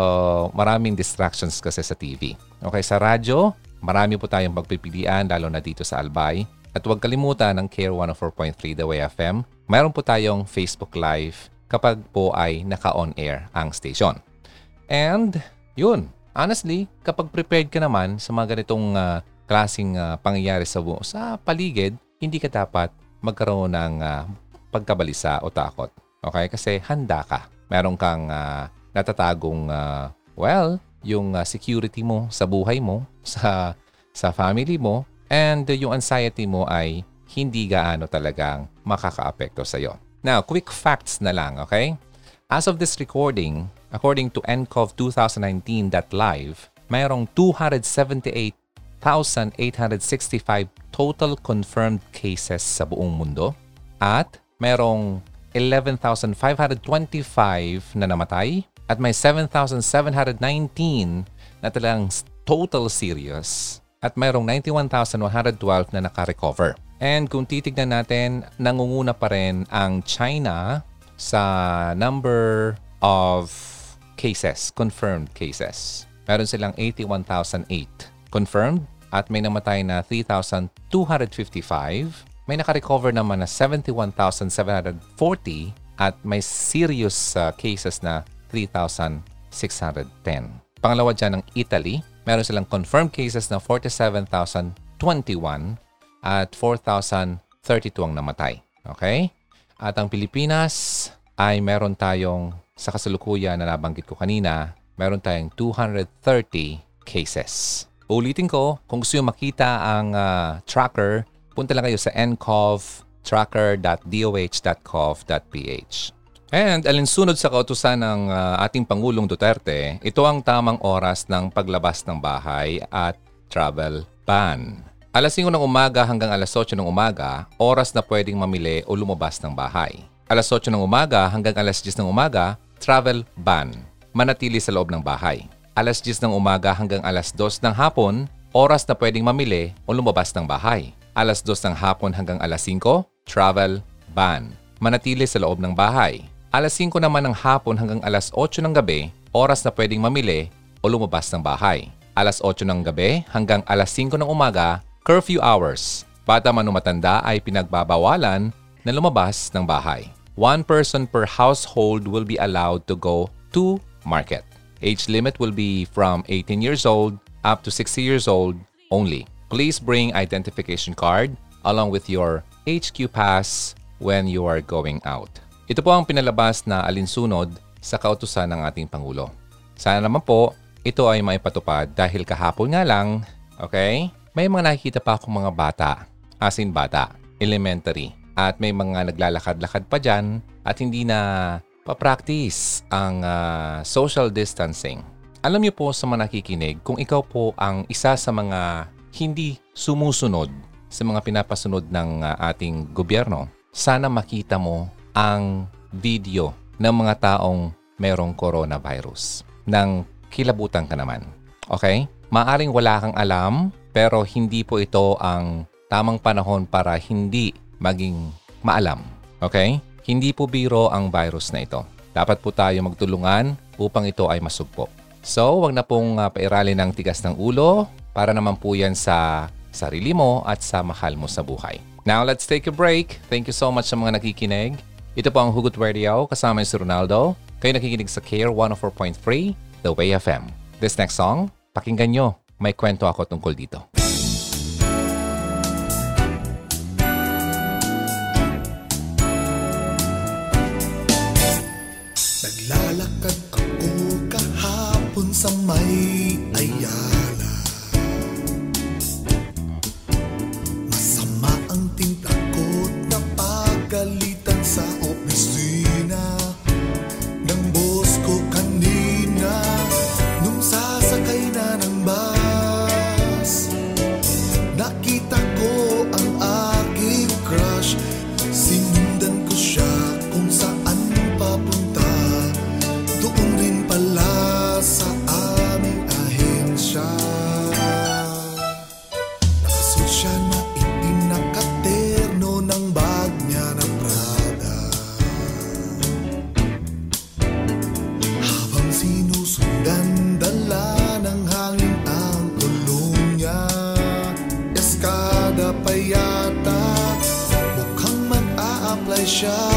maraming distractions kasi sa TV. Okay, sa radyo, marami po tayong pagpipilian, lalo na dito sa Albay. At huwag kalimutan ng Care 104.3 The Way FM. Mayroon po tayong Facebook Live kapag po ay naka-on air ang station. And, yun. Honestly, kapag prepared ka naman sa mga ganitong uh, klaseng uh, pangyayari sa, sa paligid, hindi ka dapat magkaroon ng uh, pagkabalisa o takot. Okay? Kasi handa ka. Meron kang uh, natatagong, uh, well, yung uh, security mo sa buhay mo, [LAUGHS] sa, sa family mo, and uh, yung anxiety mo ay hindi gaano talagang makakaapekto sa iyo. Now, quick facts na lang, okay? As of this recording, according to NCOV 2019.live, mayroong 278,865 total confirmed cases sa buong mundo at mayroong 11,525 na namatay at may 7,719 na talagang total serious at mayroong 91,112 na naka-recover. And kung titignan natin, nangunguna pa rin ang China sa number of cases, confirmed cases. Meron silang 81,008 confirmed at may namatay na 3,255. May naka-recover naman na 71,740 at may serious uh, cases na 3,610. Pangalawa dyan ng Italy, meron silang confirmed cases na 47,021 at 4,032 ang namatay. Okay? At ang Pilipinas ay meron tayong sa kasalukuyan na nabanggit ko kanina, meron tayong 230 cases. Ulitin ko, kung gusto nyo makita ang uh, tracker, punta lang kayo sa ncov.tracker.doh.gov.ph. And alinsunod sa kautusan ng uh, ating Pangulong Duterte, ito ang tamang oras ng paglabas ng bahay at travel ban. Alas 5 ng umaga hanggang alas 8 ng umaga, oras na pwedeng mamili o lumabas ng bahay. Alas 8 ng umaga hanggang alas 10 ng umaga, travel ban. Manatili sa loob ng bahay. Alas 10 ng umaga hanggang alas 2 ng hapon, oras na pwedeng mamili o lumabas ng bahay. Alas 2 ng hapon hanggang alas 5, travel ban. Manatili sa loob ng bahay. Alas 5 naman ng hapon hanggang alas 8 ng gabi, oras na pwedeng mamili o lumabas ng bahay. Alas 8 ng gabi hanggang alas 5 ng umaga, curfew hours. Bata man o matanda ay pinagbabawalan na lumabas ng bahay. One person per household will be allowed to go to market. Age limit will be from 18 years old up to 60 years old only. Please bring identification card along with your HQ pass when you are going out. Ito po ang pinalabas na alinsunod sa kautusan ng ating Pangulo. Sana naman po ito ay maipatupad dahil kahapon nga lang, okay, may mga nakikita pa akong mga bata, as in bata, elementary, at may mga naglalakad-lakad pa dyan at hindi na pa-practice ang uh, social distancing. Alam niyo po sa mga nakikinig, kung ikaw po ang isa sa mga hindi sumusunod sa mga pinapasunod ng uh, ating gobyerno, sana makita mo ang video ng mga taong merong coronavirus nang kilabutan ka naman. Okay? Maaring wala kang alam pero hindi po ito ang tamang panahon para hindi maging maalam. Okay? Hindi po biro ang virus na ito. Dapat po tayo magtulungan upang ito ay masugpo. So, wag na pong uh, pairalin ng tigas ng ulo para naman po yan sa sarili mo at sa mahal mo sa buhay. Now, let's take a break. Thank you so much sa mga nakikinig. Ito po ang Hugot Radio, kasama si Ronaldo. Kayo nakikinig sa Care 104.3, The Way FM. This next song, pakinggan nyo. May kwento ako tungkol dito.
Kahapon sa siya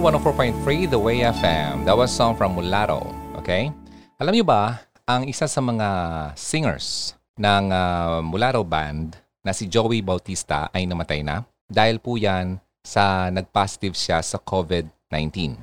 104.3 The Way FM. That was song from Mulatto. Okay? Alam niyo ba, ang isa sa mga singers ng ah, Mulatto Band na si Joey Bautista ay namatay na dahil po yan sa nag-positive siya sa COVID-19.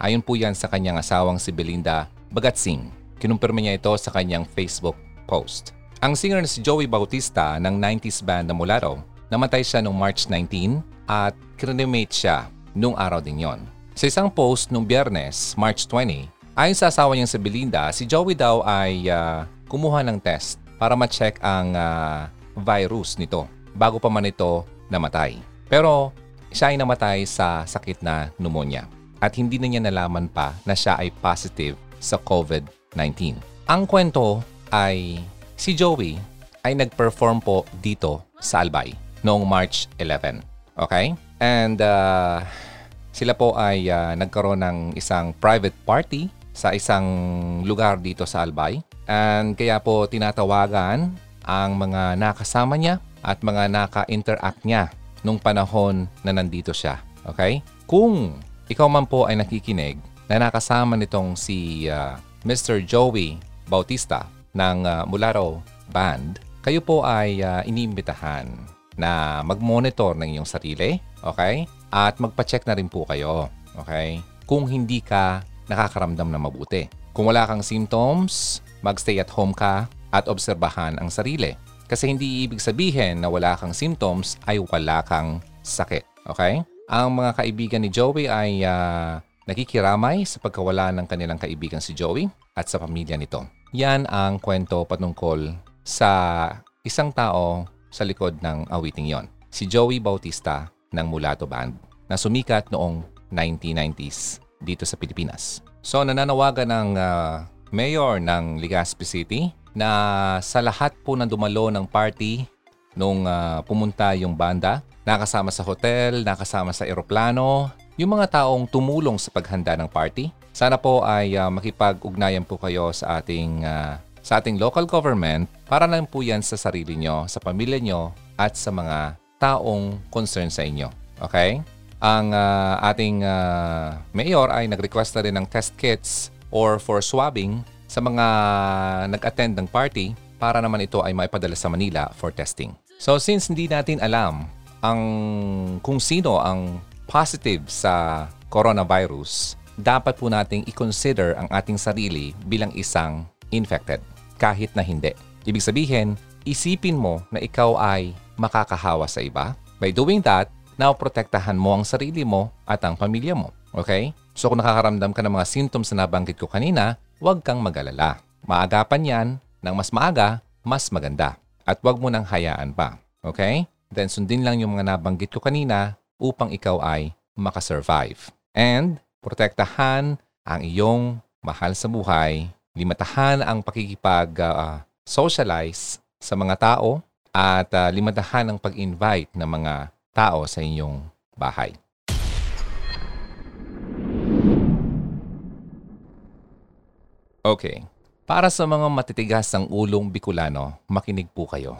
Ayon po yan sa kanyang asawang si Belinda Bagatsing. Kinumpirma niya ito sa kanyang Facebook post. Ang singer na si Joey Bautista ng 90s band na Mulatto, namatay siya noong March 19 at cremate siya nung araw din yon. Sa isang post nung biyernes, March 20, ayon sa asawa niyang si Belinda, si Joey daw ay ah, kumuha ng test para ma-check ang ah, virus nito bago pa man ito namatay. Pero siya ay namatay sa sakit na pneumonia at hindi na niya nalaman pa na siya ay positive sa COVID-19. Ang kwento ay si Joey ay nag-perform po dito sa Albay noong March 11. Okay? And uh, sila po ay uh, nagkaroon ng isang private party sa isang lugar dito sa Albay. And kaya po tinatawagan ang mga nakasama niya at mga naka-interact niya nung panahon na nandito siya. Okay? Kung ikaw man po ay nakikinig na nakasama nitong si uh, Mr. Joey Bautista ng uh, Mularo Band, kayo po ay uh, iniimbitahan na mag-monitor ng iyong sarili, okay? At magpa-check na rin po kayo, okay? Kung hindi ka nakakaramdam na mabuti. Kung wala kang symptoms, magstay at home ka at obserbahan ang sarili. Kasi hindi ibig sabihin na wala kang symptoms ay wala kang sakit, okay? Ang mga kaibigan ni Joey ay ah, nakikiramay sa pagkawala ng kanilang kaibigan si Joey at sa pamilya nito. Yan ang kwento patungkol sa isang tao sa likod ng awiting yon. Si Joey Bautista ng Mulato Band na sumikat noong 1990s dito sa Pilipinas. So nananawagan ng ah, mayor ng Legazpi City na sa lahat po ng dumalo ng party nung ah, pumunta yung banda, nakasama sa hotel, nakasama sa eroplano, yung mga taong tumulong sa paghanda ng party, Sana po ay ah, makipag-ugnayan po kayo sa ating ah, sa ating local government para lang po yan sa sarili nyo, sa pamilya nyo at sa mga taong concern sa inyo. Okay? Ang ah, ating ah, mayor ay nag-request na rin ng test kits or for swabbing sa mga nag-attend ng party para naman ito ay maipadala sa Manila for testing. So since hindi natin alam ang kung sino ang positive sa coronavirus, dapat po nating i-consider ang ating sarili bilang isang infected kahit na hindi. Ibig sabihin, isipin mo na ikaw ay makakahawa sa iba. By doing that, now protektahan mo ang sarili mo at ang pamilya mo. Okay? So kung nakakaramdam ka ng mga symptoms na nabanggit ko kanina, huwag kang mag-alala. Maagapan yan ng mas maaga, mas maganda. At huwag mo nang hayaan pa. Okay? Then sundin lang yung mga nabanggit ko kanina upang ikaw ay makasurvive. And protektahan ang iyong mahal sa buhay, limatahan ang pakikipag-socialize sa mga tao at ah, limatahan ang pag-invite ng mga tao sa inyong bahay. Okay. Para sa mga matitigas ng ulong Bicolano, makinig po kayo.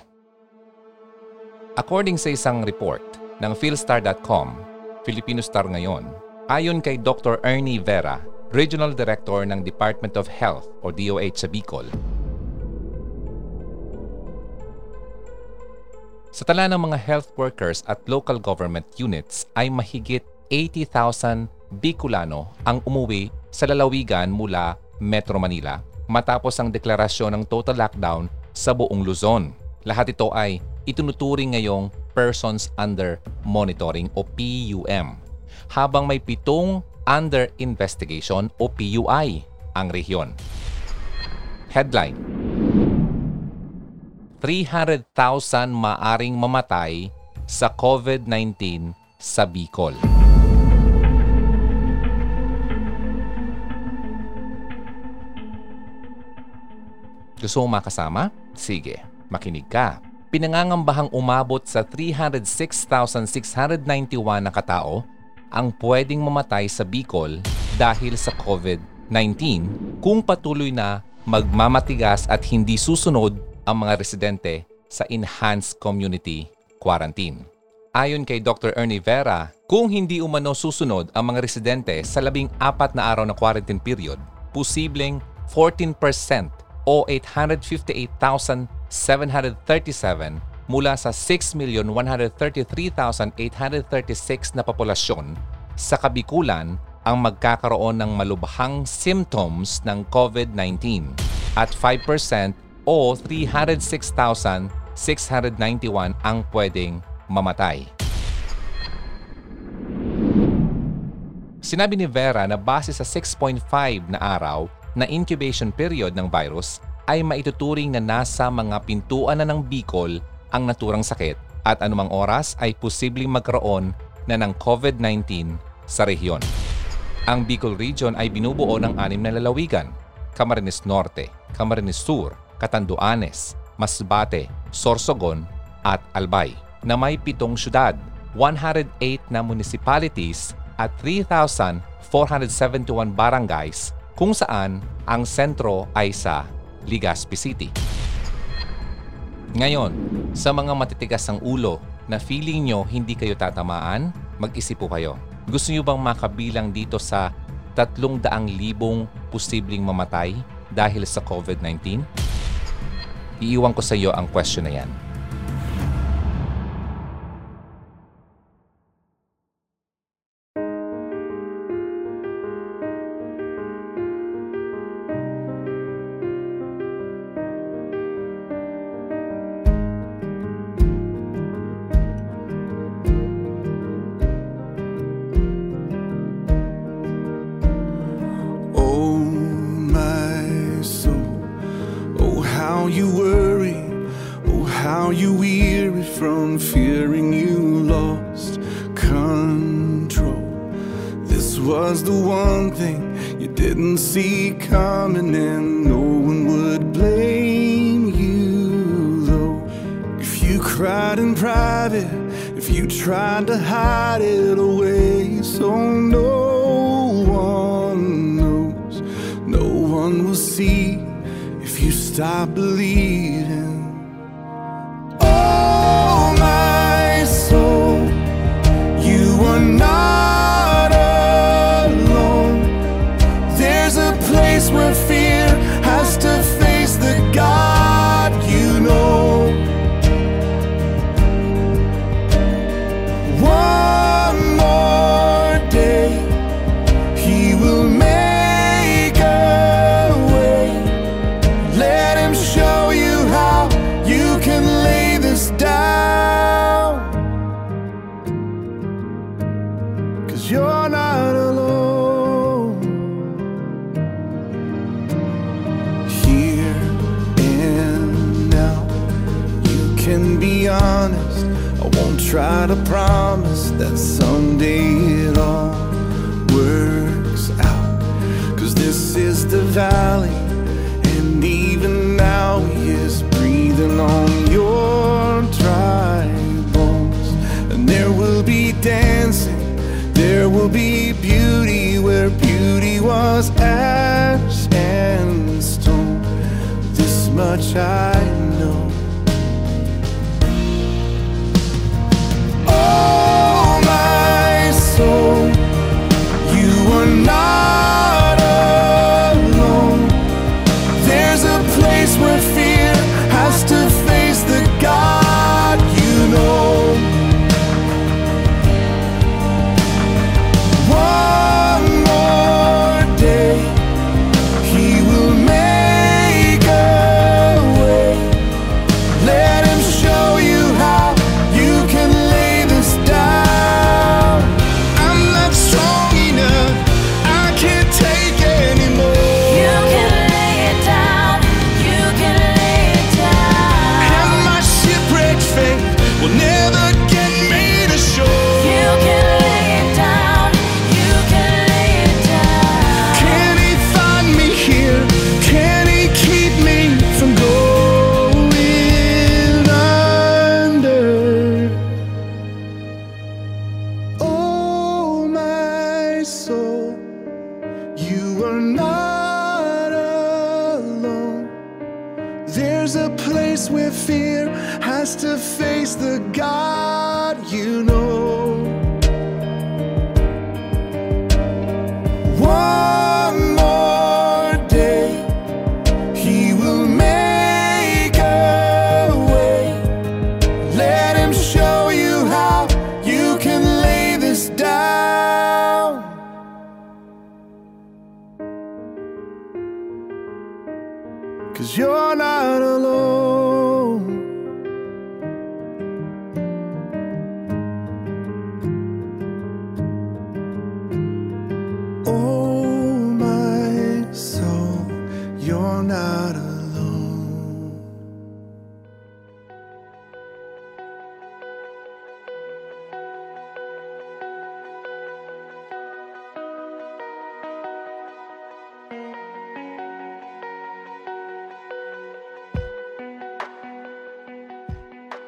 According sa isang report ng philstar.com, Filipino Star ngayon, ayon kay Dr. Ernie Vera, Regional Director ng Department of Health o DOH sa Bicol, Sa tala ng mga health workers at local government units ay mahigit 80,000 Bicolano ang umuwi sa lalawigan mula Metro Manila matapos ang deklarasyon ng total lockdown sa buong Luzon. Lahat ito ay itunuturing ngayong Persons Under Monitoring o PUM. Habang may pitong Under Investigation o PUI ang rehiyon. Headline 300,000 maaring mamatay sa COVID-19 sa Bicol. Gusto mo makasama? Sige, makinig ka. Pinangangambahang umabot sa 306,691 na katao ang pwedeng mamatay sa Bicol dahil sa COVID-19 kung patuloy na magmamatigas at hindi susunod ang mga residente sa Enhanced Community Quarantine. Ayon kay Dr. Ernie Vera, kung hindi umano susunod ang mga residente sa labing apat na araw na quarantine period, posibleng 14% o 858,737 mula sa 6,133,836 na populasyon sa kabikulan ang magkakaroon ng malubhang symptoms ng COVID-19 at 5% o 306,691 ang pwedeng mamatay. Sinabi ni Vera na base sa 6.5 na araw na incubation period ng virus ay maituturing na nasa mga pintuan na ng Bicol ang naturang sakit at anumang oras ay posibleng magkaroon na ng COVID-19 sa rehiyon. Ang Bicol Region ay binubuo ng anim na lalawigan, Camarines Norte, Camarines Sur, Catanduanes, Masbate, Sorsogon at Albay na may pitong syudad, 108 na municipalities at 3,471 barangays kung saan ang sentro ay sa Legazpi City. Ngayon, sa mga matitigas ng ulo na feeling nyo hindi kayo tatamaan, mag-isip po kayo. Gusto nyo bang makabilang dito sa 300,000 posibleng mamatay dahil sa COVID-19? Iiwan ko sa iyo ang question na yan.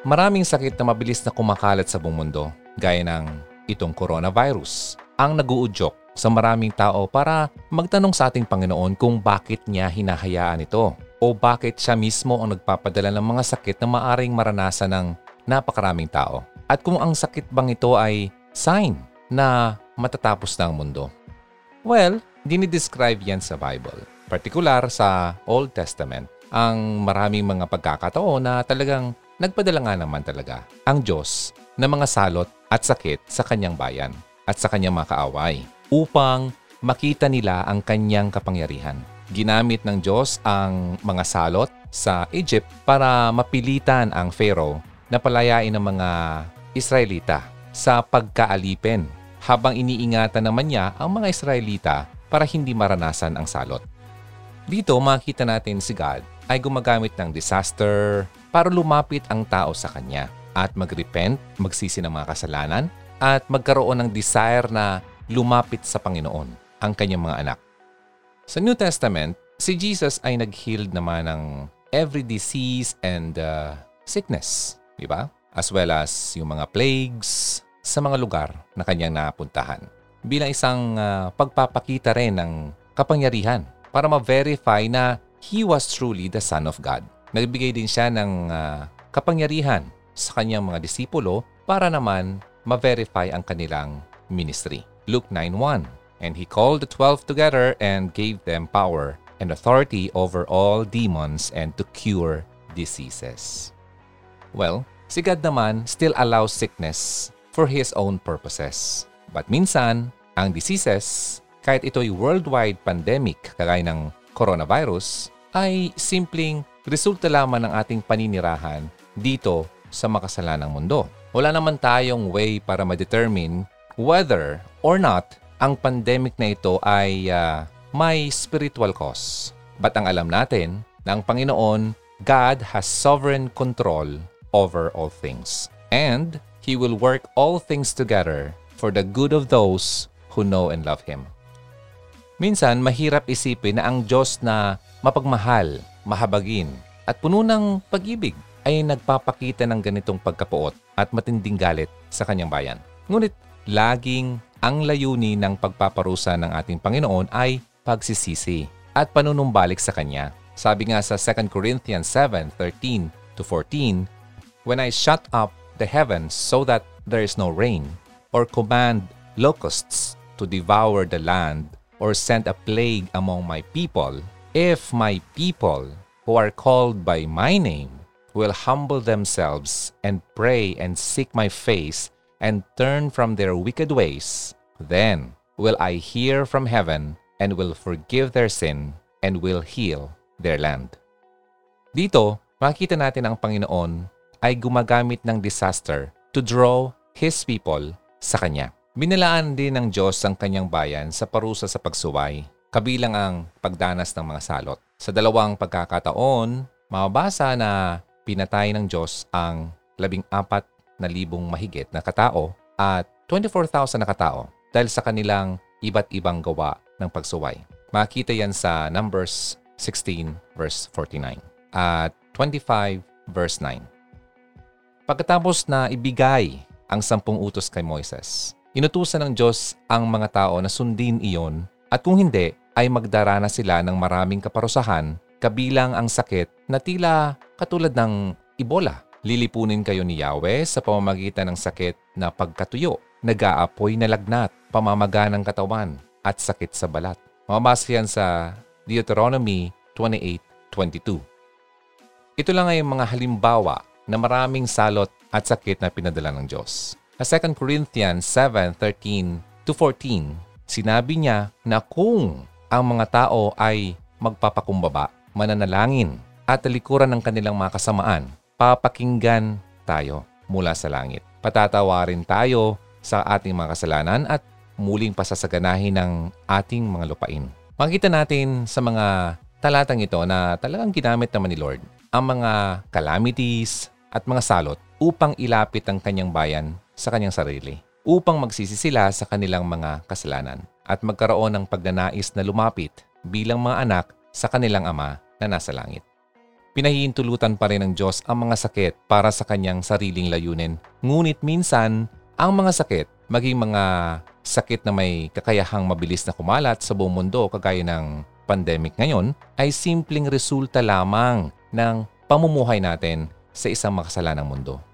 Maraming sakit na mabilis na kumakalat sa buong mundo, gaya ng itong coronavirus, ang naguudyok sa maraming tao para magtanong sa ating Panginoon kung bakit niya hinahayaan ito o bakit siya mismo ang nagpapadala ng mga sakit na maaring maranasan ng napakaraming tao. At kung ang sakit bang ito ay sign na matatapos na ang mundo. Well, dinidescribe yan sa Bible. Partikular sa Old Testament, ang maraming mga pagkakataon na talagang nagpadala nga naman talaga ang Diyos ng mga salot at sakit sa kanyang bayan at sa kanyang mga kaaway upang makita nila ang kanyang kapangyarihan. Ginamit ng Diyos ang mga salot sa Egypt para mapilitan ang Pharaoh na palayain ng mga Israelita sa pagkaalipin habang iniingatan naman niya ang mga Israelita para hindi maranasan ang salot. Dito makita natin si God ay gumagamit ng disaster para lumapit ang tao sa Kanya at mag-repent, magsisi ng mga kasalanan at magkaroon ng desire na lumapit sa Panginoon ang kanyang mga anak. Sa New Testament, si Jesus ay nag-healed naman ng every disease and uh, sickness, di ba? As well as yung mga plagues sa mga lugar na kanyang napuntahan. Bilang isang uh, pagpapakita rin ng kapangyarihan para ma-verify na he was truly the Son of God. Nagbigay din siya ng ah, kapangyarihan sa kanyang mga disipulo para naman ma-verify ang kanilang ministry. Luke 9.1 And he called the twelve together and gave them power and authority over all demons and to cure diseases. Well, si God naman still allows sickness for His own purposes. But minsan, ang diseases, kahit ito'y worldwide pandemic kagaya ng coronavirus, ay simpleng resulta lamang ng ating paninirahan dito sa makasalanang mundo. Wala naman tayong way para ma-determine whether or not ang pandemic na ito ay ah, may spiritual cause. But ang alam natin na ang Panginoon, God has sovereign control over all things. And He will work all things together for the good of those who know and love Him. Minsan, mahirap isipin na ang Diyos na mapagmahal, mahabagin, at puno ng pag-ibig ay nagpapakita ng ganitong pagkapuot at matinding galit sa kanyang bayan. Ngunit laging ang layunin ng pagpaparusa ng ating Panginoon ay pagsisisi at panunumbalik sa Kanya. Sabi nga sa 2 Corinthians 7:13 to 14, When I shut up the heavens so that there is no rain, or command locusts to devour the land, or send a plague among my people, if my people who are called by my name will humble themselves and pray and seek my face and turn from their wicked ways, then will I hear from heaven and will forgive their sin and will heal their land. Dito, makita natin ang Panginoon ay gumagamit ng disaster to draw His people sa Kanya. Binalaan din ng Diyos ang kanyang bayan sa parusa sa pagsuway, kabilang ang pagdanas ng mga salot. Sa dalawang pagkakataon, mababasa na pinatay ng Diyos ang labing apat na libong mahigit na katao at 24,000 na katao dahil sa kanilang iba't ibang gawa ng pagsuway. Makita yan sa Numbers 16 verse 49 at 25 verse 9. Pagkatapos na ibigay ang sampung utos kay Moises, inutusan ng Diyos ang mga tao na sundin iyon at kung hindi, ay magdarana sila ng maraming kaparusahan kabilang ang sakit na tila katulad ng Ebola. Lilipunin kayo ni Yahweh sa pamamagitan ng sakit na pagkatuyo, nag-aapoy na lagnat, pamamaga ng katawan, at sakit sa balat. Mamabasa yan sa Deuteronomy 28.22. Ito lang ay mga halimbawa na maraming salot at sakit na pinadala ng Diyos. Sa 2 Corinthians 7:13 to 14, sinabi niya na kung ang mga tao ay magpapakumbaba, mananalangin, at talikuran ng kanilang mga kasamaan, papakinggan tayo mula sa langit. Patatawarin tayo sa ating mga kasalanan at muling pasasaganahin ng ating mga lupain. Makita natin sa mga talatang ito na talagang ginamit naman ni Lord ang mga calamities at mga salot upang ilapit ang kanyang bayan sa kanyang sarili, upang magsisi sila sa kanilang mga kasalanan at magkaroon ng pagnanais na lumapit bilang mga anak sa kanilang ama na nasa langit. Pinahihintulutan pa rin ng Diyos ang mga sakit para sa kanyang sariling layunin. Ngunit minsan, ang mga sakit, maging mga sakit na may kakayahang mabilis na kumalat sa buong mundo kagaya ng pandemic ngayon, ay simpleng resulta lamang ng pamumuhay natin sa isang makasalanang mundo.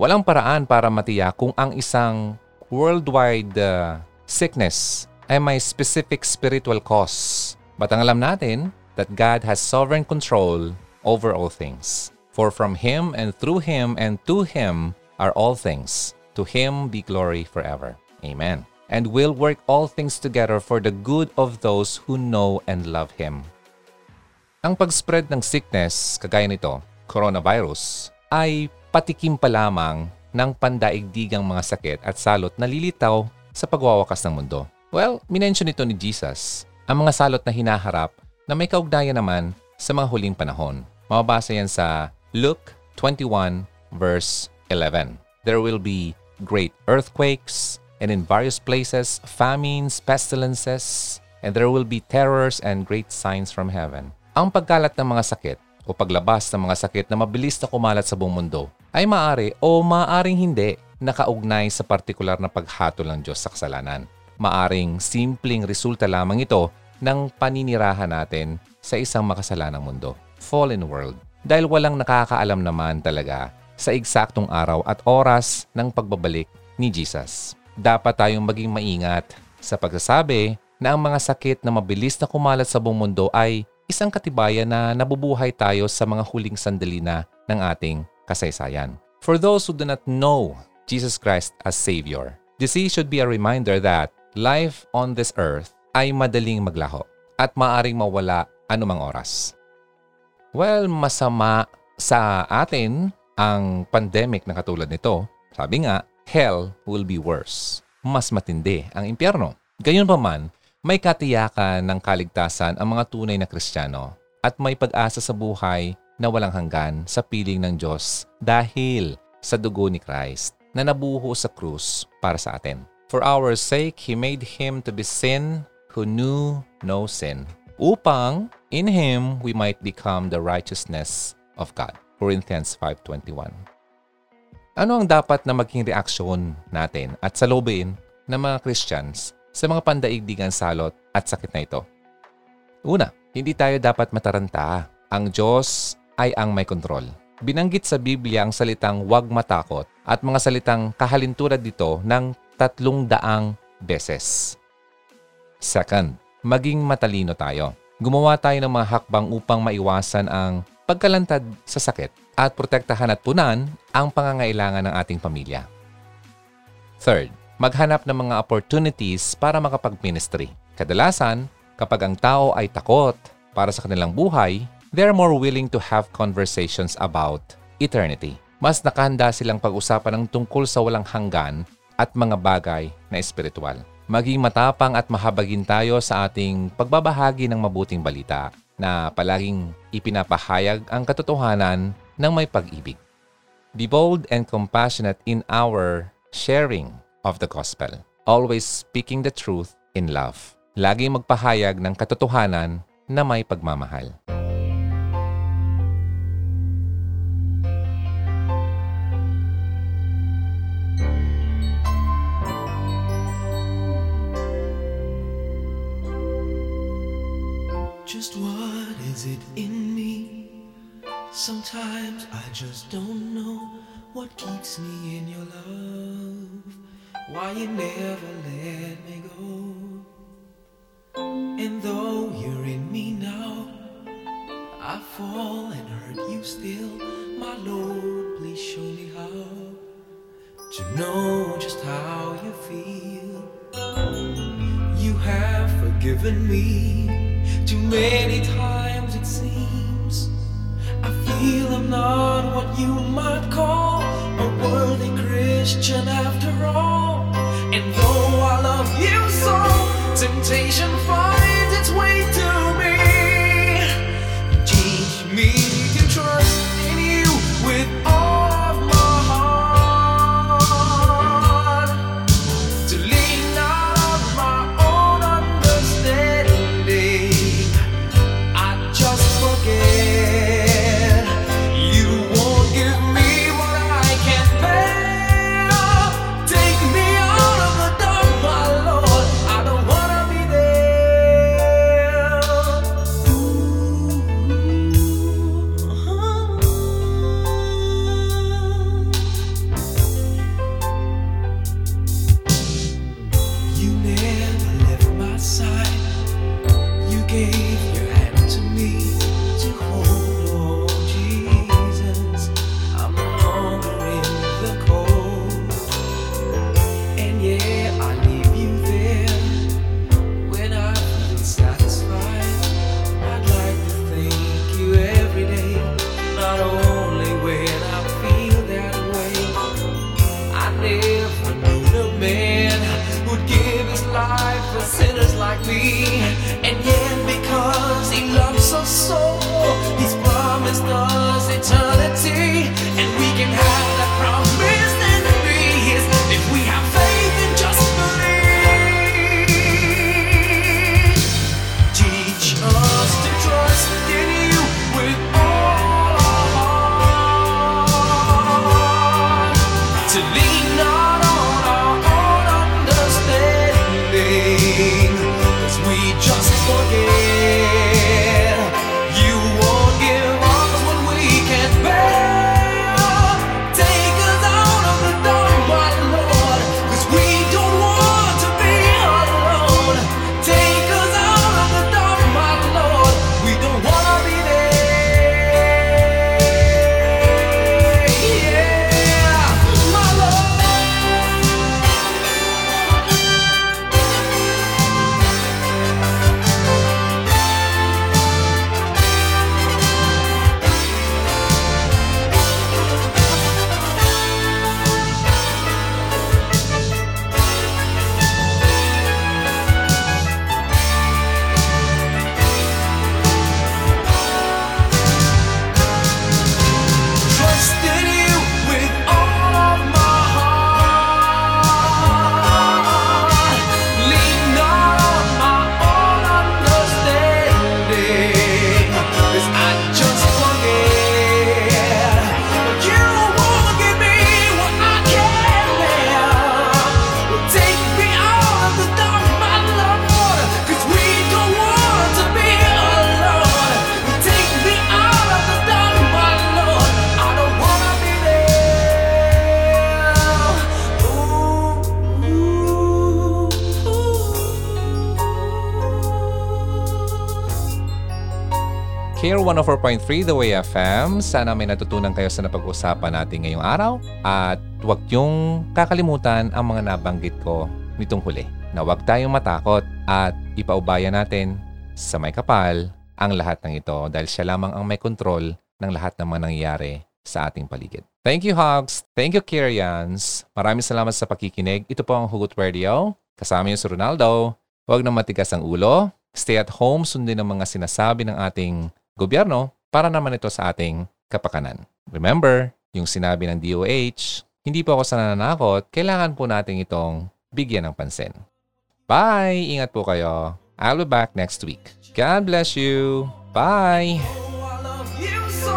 Walang paraan para matiyak kung ang isang worldwide uh, sickness ay may specific spiritual cause. But ang alam natin that God has sovereign control over all things. For from Him and through Him and to Him are all things. To Him be glory forever. Amen. And will work all things together for the good of those who know and love Him. Ang pag-spread ng sickness, kagaya nito, coronavirus, ay patikim pa lamang ng pandaigdigang mga sakit at salot na lilitaw sa pagwawakas ng mundo. Well, minention ito ni Jesus, ang mga salot na hinaharap na may kaugnayan naman sa mga huling panahon. Mababasa yan sa Luke 21 verse 11. There will be great earthquakes, and in various places famines, pestilences, and there will be terrors and great signs from heaven. Ang pagkalat ng mga sakit o paglabas ng mga sakit na mabilis na kumalat sa buong mundo ay maaari o maaaring hindi nakaugnay sa partikular na paghatol ng Diyos sa kasalanan. Maaring simpleng resulta lamang ito ng paninirahan natin sa isang makasalanang mundo, fallen world. Dahil walang nakakaalam naman talaga sa eksaktong araw at oras ng pagbabalik ni Jesus. Dapat tayong maging maingat sa pagsasabi na ang mga sakit na mabilis na kumalat sa buong mundo ay isang katibayan na nabubuhay tayo sa mga huling sandali na ng ating kasaysayan. For those who do not know Jesus Christ as Savior, this should be a reminder that life on this earth ay madaling maglaho at maaring mawala anumang oras. Well, masama sa atin ang pandemic na katulad nito. Sabi nga, hell will be worse. Mas matindi ang impyerno. Gayunpaman, may katiyakan ng kaligtasan ang mga tunay na Kristiyano at may pag-asa sa buhay na walang hanggan sa piling ng Diyos dahil sa dugo ni Christ na nabuho sa krus para sa atin. For our sake, He made Him to be sin who knew no sin, upang in Him we might become the righteousness of God. Corinthians 5.21 Ano ang dapat na maging reaksyon natin at salubin ng mga Christians sa mga pandaigdigan salot at sakit na ito? Una, hindi tayo dapat mataranta. Ang Diyos ay ang may kontrol. Binanggit sa Biblia ang salitang huwag matakot at mga salitang kahalintulad dito ng tatlong daang beses. Second, maging matalino tayo. Gumawa tayo ng mga hakbang upang maiwasan ang pagkalantad sa sakit at protektahan at punan ang pangangailangan ng ating pamilya. Third, maghanap ng mga opportunities para makapag-ministry. Kadalasan, kapag ang tao ay takot para sa kanilang buhay, they're more willing to have conversations about eternity. Mas nakahanda silang pag-usapan ng tungkol sa walang hanggan at mga bagay na espiritual. Maging matapang at mahabagin tayo sa ating pagbabahagi ng mabuting balita na palaging ipinapahayag ang katotohanan ng may pag-ibig. Be bold and compassionate in our sharing of the gospel. Always speaking the truth in love. Laging magpahayag ng katotohanan na may pagmamahal.
Just what is it in me? Sometimes I just don't know what keeps me in your love. Why you never let me go. And though you're in me now, I fall and hurt you still. My Lord, please show me how to know just how you feel. You have forgiven me too many times, it seems. I feel I'm not what you might call a worthy Christian after all. And though I love you so, temptation finds its way to
Care 104.3 The Way FM. Sana may natutunan kayo sa napag-usapan natin ngayong araw. At huwag yung kakalimutan ang mga nabanggit ko nitong huli. Na huwag tayong matakot at ipaubayan natin sa may kapal ang lahat ng ito dahil siya lamang ang may kontrol ng lahat ng mga nangyayari sa ating paligid. Thank you, Hogs. Thank you, Kyrians. Maraming salamat sa pakikinig. Ito po ang Hugot Radio. Kasama yung si Ronaldo. Huwag na matigas ang ulo. Stay at home, sundin ang mga sinasabi ng ating gobyerno para naman ito sa ating kapakanan. Remember, yung sinabi ng DOH, hindi po ako sa kailangan po natin itong bigyan ng pansin. Bye! Ingat po kayo. I'll be back next week. God bless you. Bye!
I love you so.